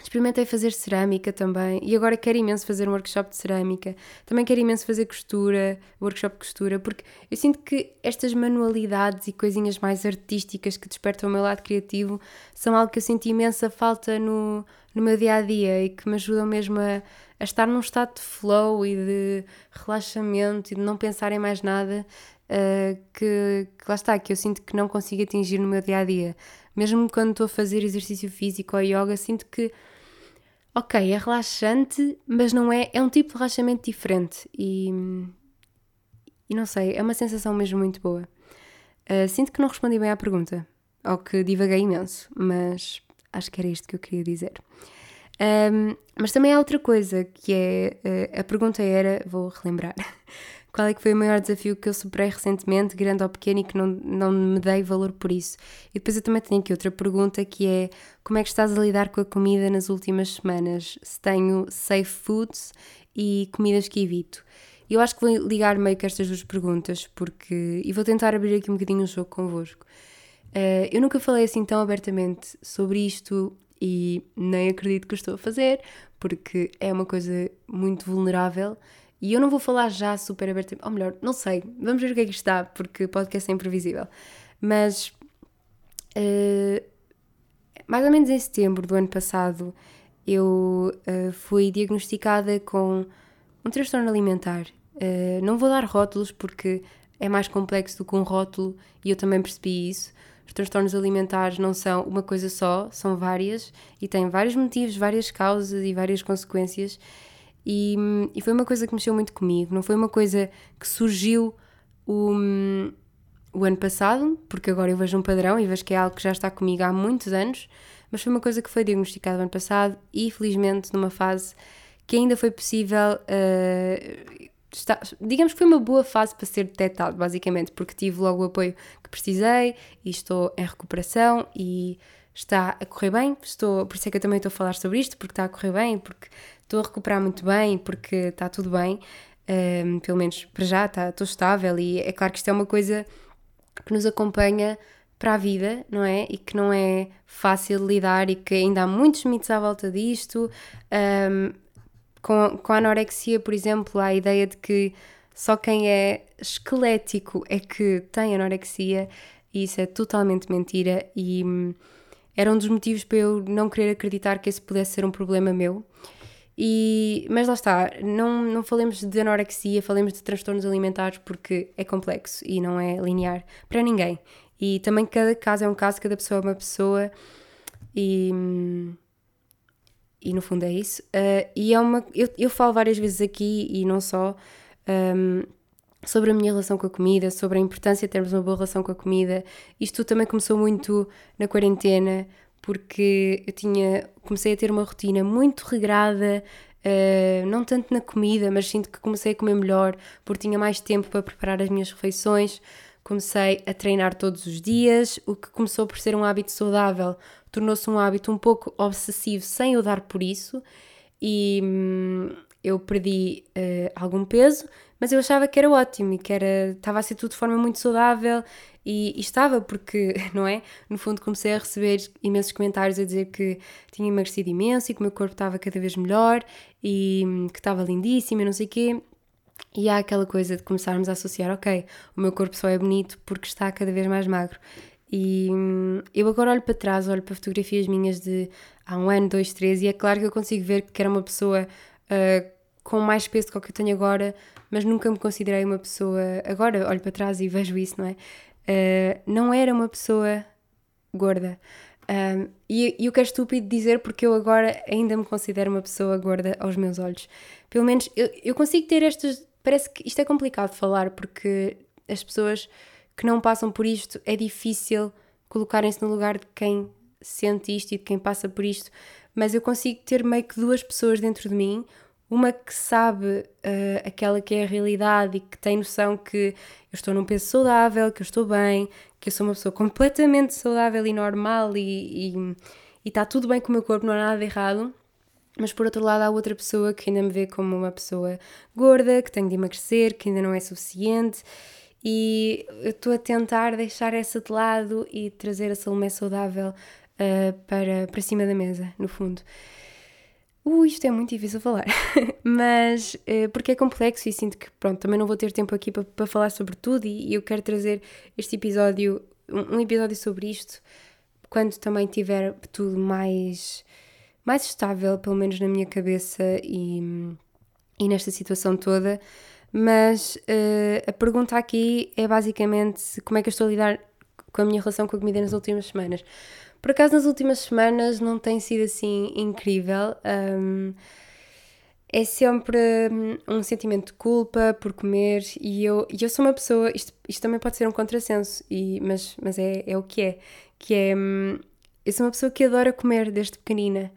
experimentei fazer cerâmica também e agora quero imenso fazer um workshop de cerâmica. Também quero imenso fazer costura, workshop de costura, porque eu sinto que estas manualidades e coisinhas mais artísticas que despertam o meu lado criativo são algo que eu sinto imensa falta no, no meu dia a dia e que me ajudam mesmo a, a estar num estado de flow e de relaxamento e de não pensar em mais nada uh, que, que lá está, que eu sinto que não consigo atingir no meu dia a dia. Mesmo quando estou a fazer exercício físico ou yoga, sinto que, ok, é relaxante, mas não é, é um tipo de relaxamento diferente e, e não sei, é uma sensação mesmo muito boa. Uh, sinto que não respondi bem à pergunta, ou que divaguei imenso, mas acho que era isto que eu queria dizer. Um, mas também há outra coisa que é uh, a pergunta era, vou relembrar, qual é que foi o maior desafio que eu superei recentemente, grande ou pequeno, e que não, não me dei valor por isso? E depois eu também tenho aqui outra pergunta que é como é que estás a lidar com a comida nas últimas semanas? Se tenho safe foods e comidas que evito. Eu acho que vou ligar meio que estas duas perguntas, porque. e vou tentar abrir aqui um bocadinho o jogo convosco. Uh, eu nunca falei assim tão abertamente sobre isto e nem acredito que estou a fazer, porque é uma coisa muito vulnerável e eu não vou falar já super abertamente, ou melhor, não sei, vamos ver o que é que está, porque podcast é imprevisível. Mas uh, mais ou menos em setembro do ano passado eu uh, fui diagnosticada com um transtorno alimentar. Uh, não vou dar rótulos porque é mais complexo do que um rótulo e eu também percebi isso. Os transtornos alimentares não são uma coisa só, são várias e têm vários motivos, várias causas e várias consequências. E, e foi uma coisa que mexeu muito comigo, não foi uma coisa que surgiu o, o ano passado, porque agora eu vejo um padrão e vejo que é algo que já está comigo há muitos anos, mas foi uma coisa que foi diagnosticada no ano passado e felizmente numa fase que ainda foi possível. Uh, está, digamos que foi uma boa fase para ser detectado, basicamente, porque tive logo o apoio que precisei e estou em recuperação e está a correr bem. Estou, por isso é que eu também estou a falar sobre isto, porque está a correr bem, porque estou a recuperar muito bem, porque está tudo bem. Um, pelo menos para já está, estou estável e é claro que isto é uma coisa que nos acompanha para a vida, não é? E que não é fácil lidar e que ainda há muitos mitos à volta disto. Um, com, com a anorexia, por exemplo, há a ideia de que só quem é esquelético é que tem anorexia e isso é totalmente mentira e hum, era um dos motivos para eu não querer acreditar que esse pudesse ser um problema meu. E, mas lá está, não, não falemos de anorexia, falemos de transtornos alimentares porque é complexo e não é linear para ninguém. E também cada caso é um caso, cada pessoa é uma pessoa e. E no fundo é isso. Uh, e é uma. Eu, eu falo várias vezes aqui e não só. Um, sobre a minha relação com a comida, sobre a importância de termos uma boa relação com a comida. Isto também começou muito na quarentena, porque eu tinha, comecei a ter uma rotina muito regrada, uh, não tanto na comida, mas sinto que comecei a comer melhor, porque tinha mais tempo para preparar as minhas refeições. Comecei a treinar todos os dias, o que começou por ser um hábito saudável, tornou-se um hábito um pouco obsessivo sem eu dar por isso e hum, eu perdi uh, algum peso, mas eu achava que era ótimo e que era, estava a ser tudo de forma muito saudável e, e, estava porque, não é? No fundo comecei a receber imensos comentários a dizer que tinha emagrecido imenso e que o meu corpo estava cada vez melhor e hum, que estava lindíssimo e não sei o quê. E há aquela coisa de começarmos a associar, ok, o meu corpo só é bonito porque está cada vez mais magro. E hum, eu agora olho para trás, olho para fotografias minhas de há um ano, dois, três, e é claro que eu consigo ver que era uma pessoa uh, com mais peso do que o que eu tenho agora, mas nunca me considerei uma pessoa. Agora olho para trás e vejo isso, não é? Uh, não era uma pessoa gorda. Um, e, e o que é estúpido dizer porque eu agora ainda me considero uma pessoa gorda aos meus olhos. Pelo menos eu, eu consigo ter estas. Parece que isto é complicado de falar porque as pessoas que não passam por isto, é difícil colocarem-se no lugar de quem sente isto e de quem passa por isto, mas eu consigo ter meio que duas pessoas dentro de mim. Uma que sabe uh, aquela que é a realidade e que tem noção que eu estou num peso saudável, que eu estou bem, que eu sou uma pessoa completamente saudável e normal e, está tudo bem com o meu corpo, não há nada de errado. Mas por outro lado, há outra pessoa que ainda me vê como uma pessoa gorda, que tem de emagrecer, que ainda não é suficiente. E eu estou a tentar deixar essa de lado e trazer a Salomé saudável uh, para, para cima da mesa, no fundo. Uh, isto é muito difícil falar, mas uh, porque é complexo e sinto que, pronto, também não vou ter tempo aqui para, falar sobre tudo e, e, eu quero trazer este episódio, um, um episódio sobre isto, quando também tiver tudo mais mais estável, pelo menos na minha cabeça e, e nesta situação toda. Mas uh, a pergunta aqui é basicamente como é que eu estou a lidar com a minha relação com a comida nas últimas semanas. Por acaso, nas últimas semanas não tem sido assim incrível. Um, é sempre hum, um sentimento de culpa por comer e eu, eu sou uma pessoa, isto, isto também pode ser um contrassenso, e, mas, mas é, é o que é, que é, hum, eu sou uma pessoa que adora comer desde pequenina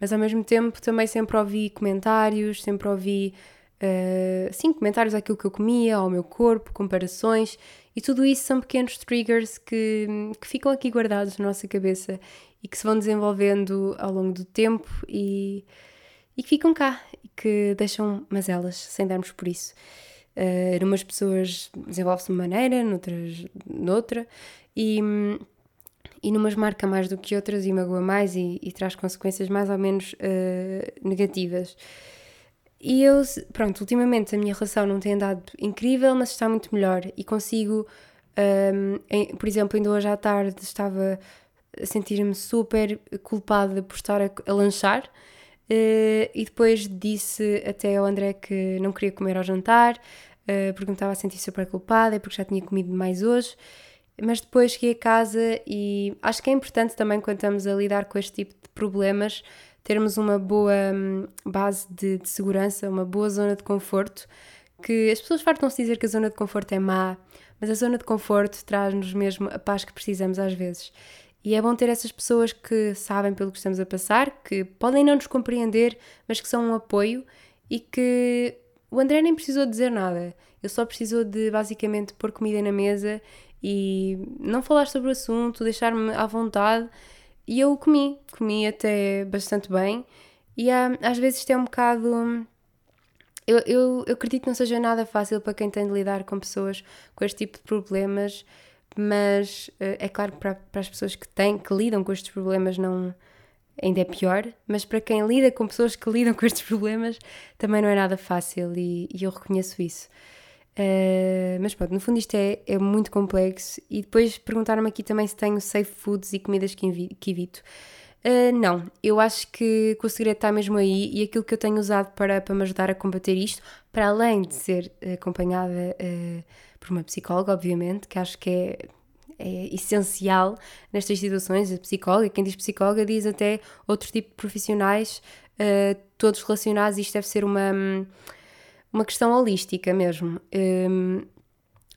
mas ao mesmo tempo também sempre ouvi comentários, sempre ouvi, uh, sim, comentários àquilo que eu comia, ao meu corpo, comparações, e tudo isso são pequenos triggers que, que ficam aqui guardados na nossa cabeça e que se vão desenvolvendo ao longo do tempo e, e que ficam cá e que deixam mazelas sem darmos por isso. Uh, numas pessoas desenvolve-se de uma maneira, noutras, noutra, e, e numas marca mais do que outras e magoa mais e, e traz consequências mais ou menos uh, negativas. E eu, pronto, ultimamente a minha relação não tem andado incrível, mas está muito melhor. E consigo, um, em, por exemplo, ainda hoje à tarde estava a sentir-me super culpada por estar a, a lanchar uh, e depois disse até ao André que não queria comer ao jantar, uh, porque me estava a sentir super culpada porque já tinha comido mais hoje. Mas depois cheguei a casa e acho que é importante também quando estamos a lidar com este tipo de problemas termos uma boa hum, base de, de segurança, uma boa zona de conforto, que as pessoas fartam-se dizer que a zona de conforto é má, mas a zona de conforto traz-nos mesmo a paz que precisamos às vezes. E é bom ter essas pessoas que sabem pelo que estamos a passar, que podem não nos compreender, mas que são um apoio e que o André nem precisou dizer nada. Ele só precisou de basicamente pôr comida na mesa e não falar sobre o assunto, deixar-me à vontade. E eu comi, comi até bastante bem. E há, às vezes isto é um bocado. Eu, eu, eu acredito que não seja nada fácil para quem tem de lidar com pessoas com este tipo de problemas, mas eh, é claro que para, para as pessoas que têm, que lidam com estes problemas, não ainda é pior, mas para quem lida com pessoas que lidam com estes problemas também não é nada fácil e, e eu reconheço isso. Uh, mas pronto, no fundo isto é, é muito complexo. E depois perguntaram-me aqui também se tenho safe foods e comidas que, que evito. Uh, não, eu acho que, que, o segredo está mesmo aí e aquilo que eu tenho usado para, para me ajudar a combater isto, para além de ser acompanhada uh, por uma psicóloga, obviamente, que acho que é, é essencial nestas situações, a psicóloga, quem diz psicóloga diz até outro tipo de profissionais, uh, todos relacionados, isto deve ser uma. Um, uma questão holística mesmo. Um,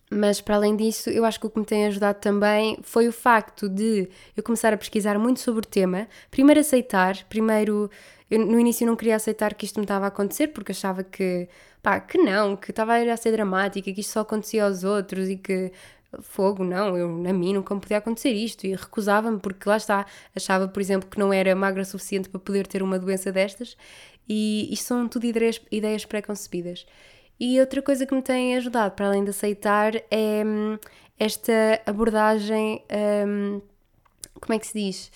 mas para além disso, eu acho que o que me tem ajudado também foi o facto de eu começar a pesquisar muito sobre o tema. Primeiro aceitar, primeiro eu no início não queria aceitar que isto me estava a acontecer porque achava que pá, que não, que estava a ser dramática, que isto só acontecia aos outros e que fogo, não, eu a mim nunca me podia acontecer isto e recusava-me porque lá está, achava por exemplo que não era magra suficiente para poder ter uma doença destas e isto são tudo ideias, ideias pré-concebidas. E outra coisa que me tem ajudado, para além de aceitar, é hum, esta abordagem. Hum, como é que se diz?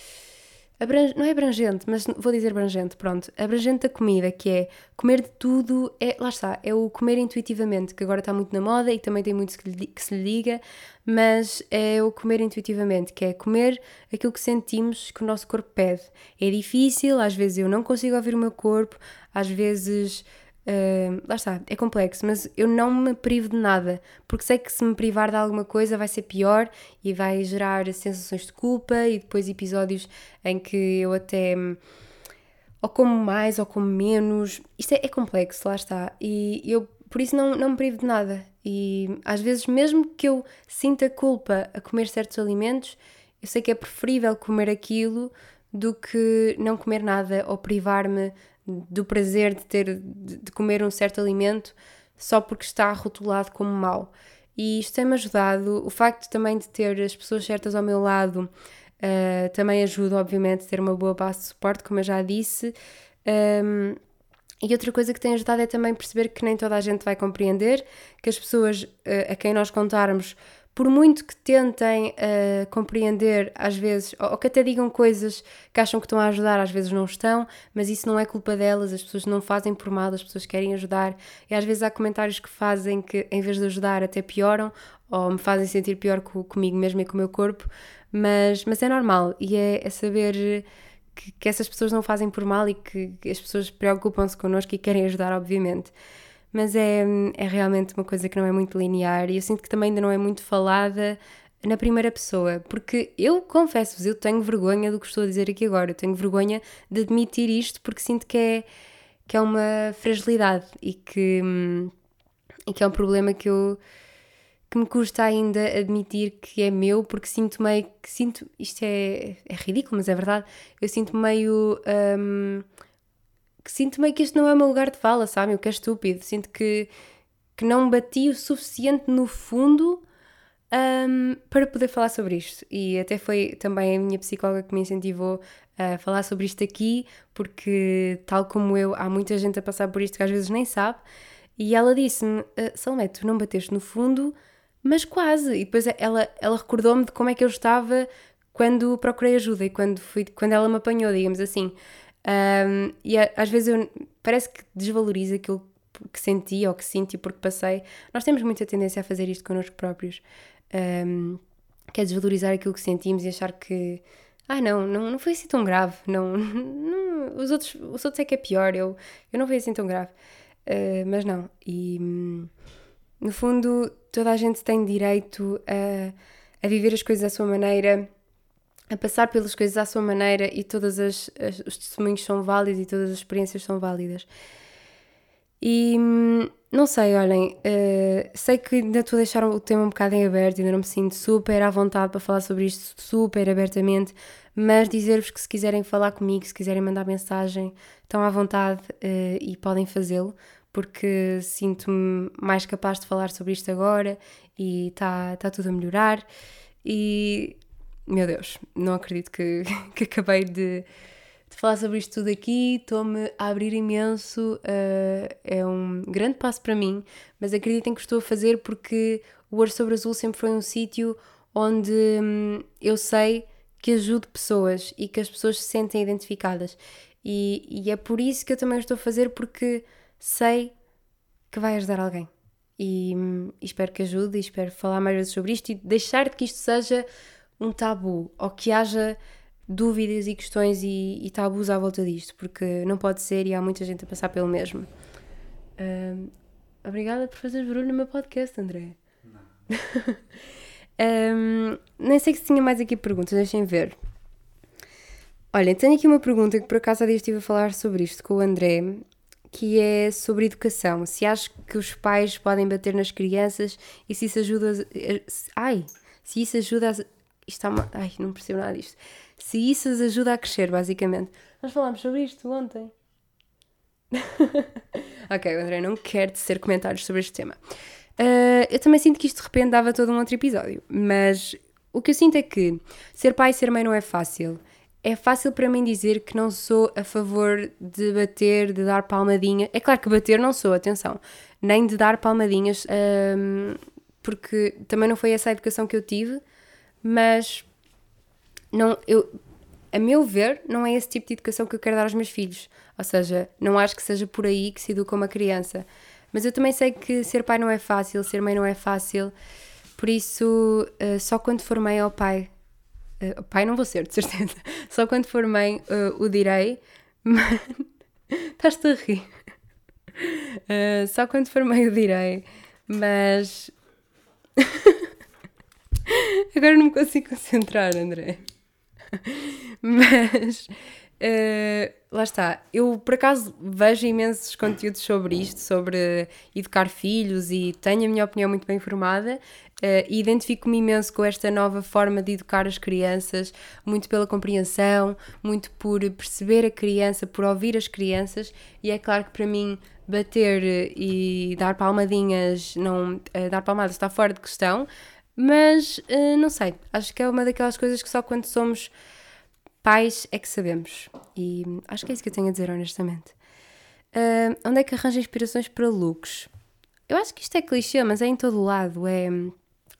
Não é abrangente, mas vou dizer abrangente, pronto. Abrangente da comida, que é comer de tudo, é, lá está, é o comer intuitivamente, que agora está muito na moda e também tem muito que, que se lhe diga, mas é o comer intuitivamente, que é comer aquilo que sentimos que o nosso corpo pede. É difícil, às vezes eu não consigo ouvir o meu corpo, às vezes Lá está, é complexo, mas eu não me privo de nada, porque sei que se me privar de alguma coisa vai ser pior e vai gerar sensações de culpa e depois episódios em que eu até ou como mais ou como menos. Isto é, é complexo, lá está. E eu por isso não, não me privo de nada. E às vezes, mesmo que eu sinta culpa a comer certos alimentos, eu sei que é preferível comer aquilo do que não comer nada ou privar-me do prazer de ter de comer um certo alimento só porque está rotulado como mau. E isto tem-me ajudado. O facto também de ter as pessoas certas ao meu lado uh, também ajuda, obviamente, a ter uma boa base de suporte, como eu já disse. Um, e outra coisa que tem ajudado é também perceber que nem toda a gente vai compreender, que as pessoas uh, a quem nós contarmos por muito que tentem uh, compreender, às vezes, ou, ou, que até digam coisas que acham que estão a ajudar, às vezes não estão, mas isso não é culpa delas, as pessoas não fazem por mal, as pessoas querem ajudar, e às vezes há comentários que fazem que, em vez de ajudar, até pioram, ou me fazem sentir pior com, comigo mesmo e com o meu corpo, mas, mas é normal, e é, é saber. Que, que, essas pessoas não fazem por mal e que, que as pessoas preocupam-se connosco e querem ajudar, obviamente mas é, é realmente uma coisa que não é muito linear e eu sinto que também ainda não é muito falada na primeira pessoa, porque eu confesso-vos, eu tenho vergonha do que estou a dizer aqui agora, eu tenho vergonha de admitir isto porque sinto que é, que é uma fragilidade e que, e que é um problema que eu que me custa ainda admitir que é meu, porque sinto meio que sinto, isto é, é ridículo, mas é verdade, eu sinto meio um, que sinto meio que este não é o meu lugar de fala, sabe? O que é estúpido. Sinto que, que não bati o suficiente no fundo um, para poder falar sobre isto. E até foi também a minha psicóloga que me incentivou a falar sobre isto aqui, porque, tal como eu, há muita gente a passar por isto que às vezes nem sabe. E ela disse-me: ah, Salomé, tu não bateste no fundo, mas quase. E depois ela, ela recordou-me de como é que eu estava quando procurei ajuda e quando, fui, quando ela me apanhou, digamos assim. Um, e às vezes eu, parece que desvaloriza aquilo que senti ou que sinto porque passei. Nós temos muita tendência a fazer isto connosco próprios, um, que é desvalorizar aquilo que sentimos e achar que, ah, não, não, não foi assim tão grave, não, não os, outros, os outros é que é pior, eu, eu não fui assim tão grave. Uh, mas não, e no fundo, toda a gente tem direito a, a viver as coisas à sua maneira a passar pelas coisas à sua maneira e todos os testemunhos são válidos e todas as experiências são válidas. E não sei, olhem, uh, sei que ainda estou a deixar o tema um bocado em aberto, ainda não me sinto super à vontade para falar sobre isto super abertamente, mas dizer-vos que se quiserem falar comigo, se quiserem mandar mensagem, estão à vontade uh, e podem fazê-lo, porque sinto-me mais capaz de falar sobre isto agora e está tá tudo a melhorar. E meu Deus, não acredito que, que acabei de, de, falar sobre isto tudo aqui. Estou-me a abrir imenso. Uh, é um grande passo para mim, mas acreditem que estou a fazer porque o Ouro sobre Azul sempre foi um sítio onde hum, eu sei que ajudo pessoas e que as pessoas se sentem identificadas. E, e, é por isso que eu também estou a fazer, porque sei que vai ajudar alguém. E, hum, espero que ajude e espero falar mais vezes sobre isto e deixar de que isto seja um tabu ou que haja dúvidas e questões e, e, tabus à volta disto, porque não pode ser e há muita gente a passar pelo mesmo. Um, obrigada por fazer barulho no meu podcast, André. Não. um, nem sei se tinha mais aqui perguntas, deixem ver. Olha, tenho aqui uma pergunta que por acaso há dias estive a falar sobre isto com o André, que é sobre educação. Se acho que os pais podem bater nas crianças e se isso ajuda. A... Ai! Se isso ajuda a isto está. Ai, não percebo nada disto. Se isso as ajuda a crescer, basicamente. Nós falámos sobre isto ontem. ok, André não quer tecer comentários sobre este tema. Uh, eu também sinto que isto de repente dava todo um outro episódio, mas o que eu sinto é que ser pai e ser mãe não é fácil. É fácil para mim dizer que não sou a favor de bater, de dar palmadinha. É claro que bater não sou, atenção, nem de dar palmadinhas, ah, porque também não foi essa a educação que eu tive mas não, eu, a meu ver, não é esse tipo de educação que eu quero dar aos meus filhos. Ou seja, não acho que seja por aí que se educa uma criança. Mas eu também sei que ser pai não é fácil, ser mãe não é fácil. Por isso, uh, só quando for mãe ao pai. Uh, pai não vou ser, de certeza. Só quando for mãe uh, o direi. Estás-te a rir. só quando for mãe o direi. Mas. Agora não me consigo concentrar, André. Mas uh, lá está. Eu, por acaso, vejo imensos conteúdos sobre isto, sobre educar filhos e tenho a minha opinião muito bem formada. Uh, e identifico-me imenso com esta nova forma de educar as crianças, muito pela compreensão, muito por perceber a criança, por ouvir as crianças, e é claro que para mim bater e dar palmadinhas, não, uh, dar palmadas está fora de questão, mas uh, não sei, acho que é uma daquelas coisas que só quando somos pais é que sabemos, e acho que é isso que eu tenho a dizer honestamente. onde é que arranja inspirações para looks? Eu acho que isto é clichê, mas é em todo lado, é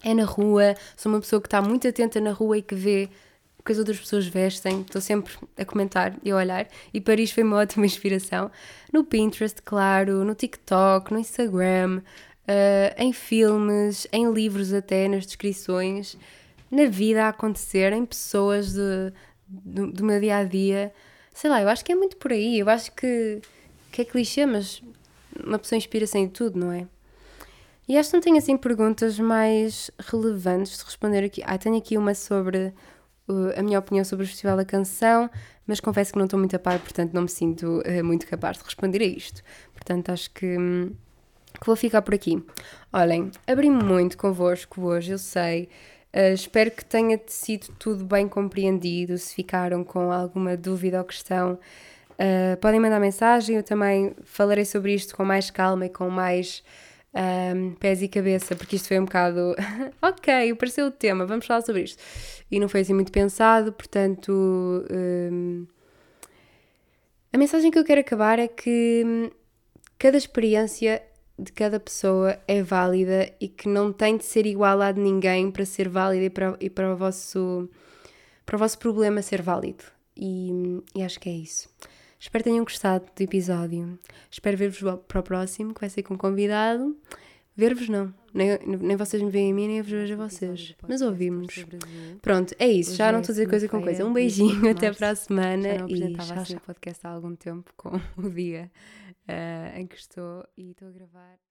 é na rua, sou uma pessoa que está muito atenta na rua e que vê o que as outras pessoas vestem, estou sempre a comentar e a olhar, e Paris foi uma ótima inspiração. No Pinterest, claro, no TikTok, no Instagram, uh, em filmes, em livros até, nas descrições, na vida a acontecer, em pessoas de, do, do meu dia a dia. Sei lá, eu acho que é muito por aí, eu acho que, que é clichê, mas uma pessoa inspira-se em tudo, não é? E acho que não tenho assim perguntas mais relevantes de responder aqui. Ah, tenho aqui uma sobre uh, a minha opinião sobre o Festival da Canção, mas confesso que não estou muito a par, portanto não me sinto uh, muito capaz de responder a isto. Portanto, acho que, hum, que vou ficar por aqui. Olhem, abri-me muito convosco hoje, eu sei. Uh, espero que tenha sido tudo bem compreendido. Se ficaram com alguma dúvida ou questão, uh, podem mandar mensagem. Eu também falarei sobre isto com mais calma e com mais um, pés e cabeça, porque isto foi um bocado ok, apareceu o tema, vamos falar sobre isto. E não foi assim muito pensado, portanto. Um, a mensagem que eu quero acabar é que hum, cada experiência de cada pessoa é válida e que não tem de ser igual à de ninguém para ser válida e para, e para, o, vosso, para o vosso problema ser válido. E, e acho que é isso. Espero que tenham gostado do episódio. Espero ver-vos para o próximo, que vai ser com convidado. Ver-vos não. Nem, nem vocês me veem a mim, nem eu vos vejo a vocês. Mas ouvimos. Pronto, é isso. Já não estou a dizer coisa com coisa. Um beijinho, até para a semana. Já não apresentava e assim o podcast há algum tempo com o dia uh, em que estou e estou a gravar.